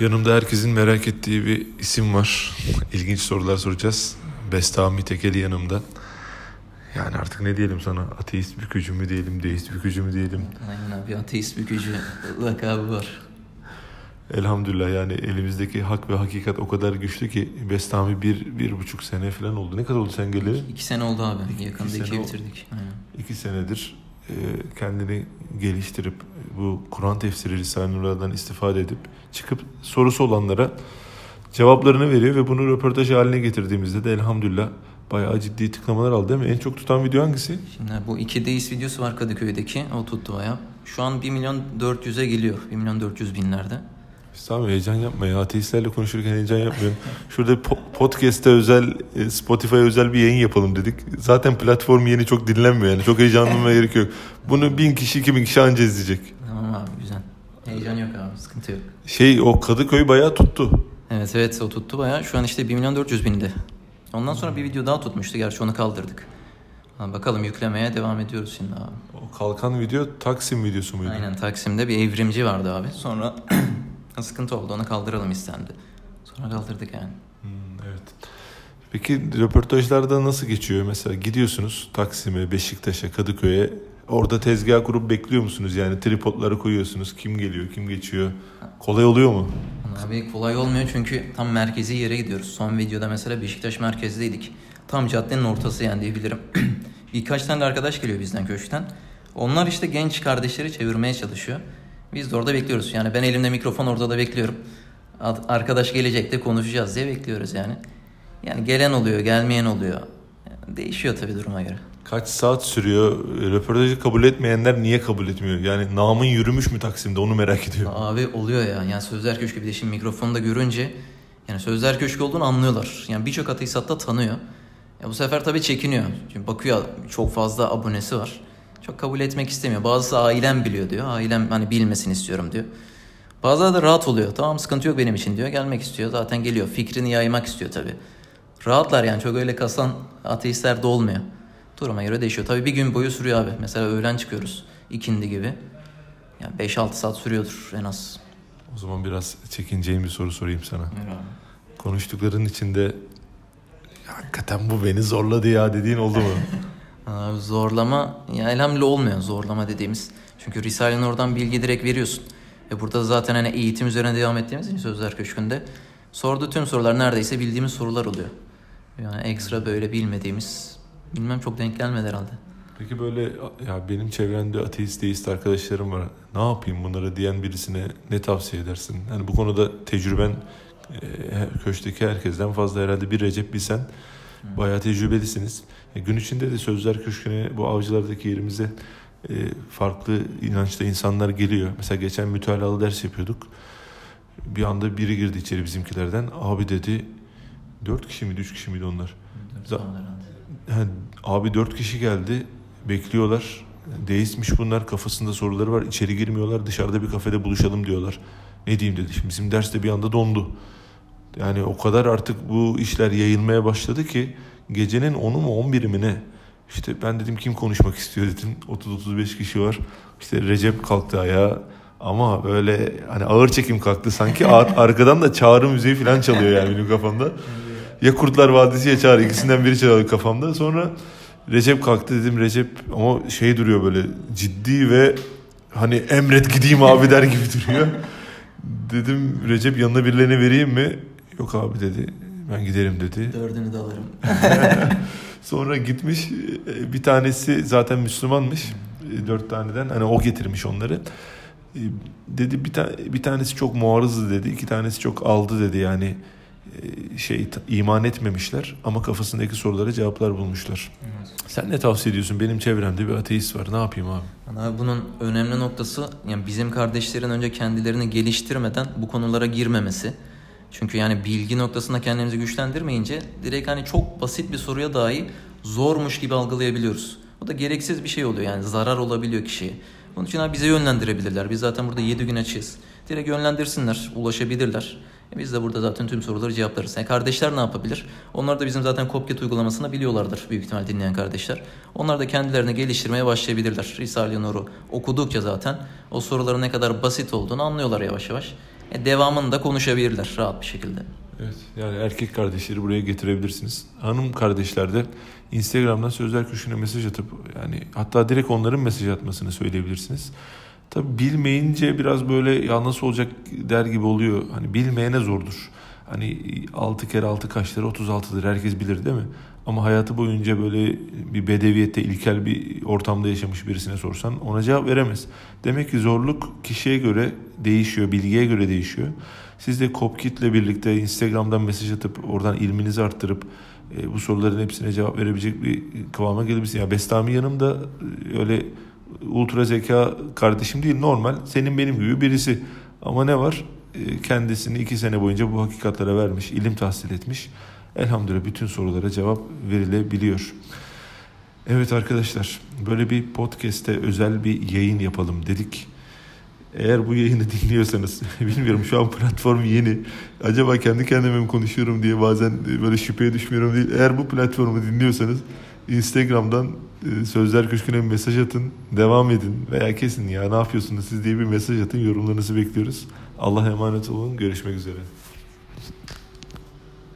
Yanımda herkesin merak ettiği bir isim var. İlginç sorular soracağız. Bestami Tekeli yanımda. Yani artık ne diyelim sana? Ateist bükücü mü diyelim, deist bükücü mü diyelim? Aynen abi ateist bükücü lakabı var. Elhamdülillah yani elimizdeki hak ve hakikat o kadar güçlü ki Bestami bir, bir buçuk sene falan oldu. Ne kadar oldu sen geleli? İki sene oldu abi. İki- Yakında iki iki, oldu. bitirdik. Aynen. İki senedir kendini geliştirip bu Kur'an tefsiri Risale-i istifade edip çıkıp sorusu olanlara cevaplarını veriyor ve bunu röportaj haline getirdiğimizde de elhamdülillah bayağı ciddi tıklamalar aldı değil mi? En çok tutan video hangisi? Şimdi bu iki deist videosu var Kadıköy'deki. O tuttu baya. Şu an 1 milyon 400'e geliyor. 1 milyon 400 binlerde. Sami heyecan yapma ya. Ateistlerle konuşurken heyecan yapmıyorum. Şurada po- podcast'te özel, e, Spotify'a özel bir yayın yapalım dedik. Zaten platform yeni çok dinlenmiyor yani. Çok heyecanlanmaya gerek yok. Bunu bin kişi, iki bin kişi anca izleyecek. Tamam abi güzel. Heyecan yok abi sıkıntı yok. Şey o Kadıköy bayağı tuttu. Evet evet o tuttu baya. Şu an işte 1 milyon 400 binde. Ondan sonra bir video daha tutmuştu. Gerçi onu kaldırdık. Ha, bakalım yüklemeye devam ediyoruz şimdi abi. O kalkan video Taksim videosu muydu? Aynen Taksim'de bir evrimci vardı abi. Sonra sıkıntı oldu onu kaldıralım istendi. Sonra kaldırdık yani. Hmm, evet. Peki röportajlarda nasıl geçiyor? Mesela gidiyorsunuz Taksim'e, Beşiktaş'a, Kadıköy'e. Orada tezgah kurup bekliyor musunuz? Yani tripodları koyuyorsunuz. Kim geliyor, kim geçiyor? Kolay oluyor mu? Abi kolay olmuyor çünkü tam merkezi yere gidiyoruz. Son videoda mesela Beşiktaş merkezdeydik. Tam caddenin ortası yani diyebilirim. Birkaç tane de arkadaş geliyor bizden köşkten. Onlar işte genç kardeşleri çevirmeye çalışıyor. Biz de orada bekliyoruz. Yani ben elimde mikrofon orada da bekliyorum. Ad- Arkadaş gelecek de konuşacağız diye bekliyoruz yani. Yani gelen oluyor, gelmeyen oluyor. Yani değişiyor tabii duruma göre. Kaç saat sürüyor? Röportajı kabul etmeyenler niye kabul etmiyor? Yani namın yürümüş mü Taksim'de onu merak ediyorum. Abi oluyor ya. Yani Sözler Köşkü bir de şimdi mikrofonu da görünce yani Sözler Köşkü olduğunu anlıyorlar. Yani birçok ateist hatta tanıyor. Ya bu sefer tabii çekiniyor. Çünkü bakıyor çok fazla abonesi var. Çok kabul etmek istemiyor. Bazısı ailem biliyor diyor. Ailem hani bilmesini istiyorum diyor. Bazıları da rahat oluyor. Tamam sıkıntı yok benim için diyor. Gelmek istiyor. Zaten geliyor. Fikrini yaymak istiyor tabii. Rahatlar yani çok öyle kasan ateistler de olmuyor. Duruma göre değişiyor. Tabii bir gün boyu sürüyor abi. Mesela öğlen çıkıyoruz. ikindi gibi. Yani 5-6 saat sürüyordur en az. O zaman biraz çekineceğim bir soru sorayım sana. Abi. Konuştukların içinde "Ya hakikaten bu beni zorladı ya dediğin oldu mu? Abi zorlama ya elhamdülillah olmuyor zorlama dediğimiz. Çünkü Risale'nin oradan bilgi direkt veriyorsun. Ve burada zaten hani eğitim üzerine devam ettiğimiz için Sözler Köşkü'nde sorduğu tüm sorular neredeyse bildiğimiz sorular oluyor. Yani ekstra böyle bilmediğimiz bilmem çok denk gelmedi herhalde. Peki böyle ya benim çevremde ateist deist arkadaşlarım var. Ne yapayım bunlara diyen birisine ne tavsiye edersin? Hani bu konuda tecrüben e, köşkteki herkesten fazla herhalde bir Recep bir sen. Bayağı tecrübelisiniz. E, gün içinde de Sözler Köşkü'ne bu avcılardaki yerimize e, farklı inançta insanlar geliyor. Mesela geçen mütalalı ders yapıyorduk. Bir anda biri girdi içeri bizimkilerden. Abi dedi dört kişi miydi üç kişi miydi onlar? Yani abi dört kişi geldi. Bekliyorlar. Deistmiş bunlar. Kafasında soruları var. İçeri girmiyorlar. Dışarıda bir kafede buluşalım diyorlar. Ne diyeyim dedi. Şimdi bizim ders de bir anda dondu. Yani o kadar artık bu işler yayılmaya başladı ki gecenin 10'u mu 11'i mi ne? İşte ben dedim kim konuşmak istiyor dedim. 30-35 kişi var. İşte Recep kalktı ayağa. Ama böyle hani ağır çekim kalktı. Sanki ar- arkadan da çağrı müziği falan çalıyor yani benim kafamda. Ya Kurtlar Vadisi ya Çağrı ikisinden biri çalıyor kafamda. Sonra Recep kalktı dedim Recep ama şey duruyor böyle ciddi ve hani emret gideyim abi der gibi duruyor. Dedim Recep yanına birilerine vereyim mi? Yok abi dedi. Ben giderim dedi. Dördünü de alırım. Sonra gitmiş e, bir tanesi zaten Müslümanmış. E, Dört taneden hani o getirmiş onları. E, Dedi bir, ta- bir tanesi çok muarızdı dedi. iki tanesi çok aldı dedi yani şey iman etmemişler ama kafasındaki sorulara cevaplar bulmuşlar. Sen ne tavsiye ediyorsun? Benim çevremde bir ateist var. Ne yapayım abi? Abi bunun önemli noktası yani bizim kardeşlerin önce kendilerini geliştirmeden bu konulara girmemesi. Çünkü yani bilgi noktasında kendimizi güçlendirmeyince direkt hani çok basit bir soruya dahi zormuş gibi algılayabiliyoruz. Bu da gereksiz bir şey oluyor yani zarar olabiliyor kişiye. Bunun için abi bize yönlendirebilirler. Biz zaten burada 7 gün açığız. Direkt yönlendirsinler, ulaşabilirler. E biz de burada zaten tüm soruları cevaplarız. Yani kardeşler ne yapabilir? Onlar da bizim zaten Copcat uygulamasını biliyorlardır büyük ihtimal dinleyen kardeşler. Onlar da kendilerini geliştirmeye başlayabilirler. Risale-i Nur'u okudukça zaten o soruların ne kadar basit olduğunu anlıyorlar yavaş yavaş. E, devamını da konuşabilirler rahat bir şekilde. Evet yani erkek kardeşleri buraya getirebilirsiniz. Hanım kardeşler de Instagram'dan Sözler Köşkü'ne mesaj atıp yani hatta direkt onların mesaj atmasını söyleyebilirsiniz. Tabi bilmeyince biraz böyle ya nasıl olacak der gibi oluyor. Hani bilmeyene zordur. Hani 6 kere 6 kaçları 36'dır herkes bilir değil mi? Ama hayatı boyunca böyle bir bedeviyette ilkel bir ortamda yaşamış birisine sorsan ona cevap veremez. Demek ki zorluk kişiye göre değişiyor, bilgiye göre değişiyor. Siz de Kopkit'le birlikte Instagram'dan mesaj atıp oradan ilminizi arttırıp e, bu soruların hepsine cevap verebilecek bir kıvama gelebilirsin. Ya Bestami yanımda e, öyle ultra zeka kardeşim değil normal senin benim gibi birisi. Ama ne var? E, kendisini iki sene boyunca bu hakikatlere vermiş, ilim tahsil etmiş. Elhamdülillah bütün sorulara cevap verilebiliyor. Evet arkadaşlar böyle bir podcast'te özel bir yayın yapalım dedik. Eğer bu yayını dinliyorsanız bilmiyorum şu an platform yeni. Acaba kendi kendime mi konuşuyorum diye bazen böyle şüpheye düşmüyorum değil. Eğer bu platformu dinliyorsanız Instagram'dan e, Sözler Köşkü'ne bir mesaj atın. Devam edin veya kesin ya ne yapıyorsunuz siz diye bir mesaj atın. Yorumlarınızı bekliyoruz. Allah'a emanet olun. Görüşmek üzere.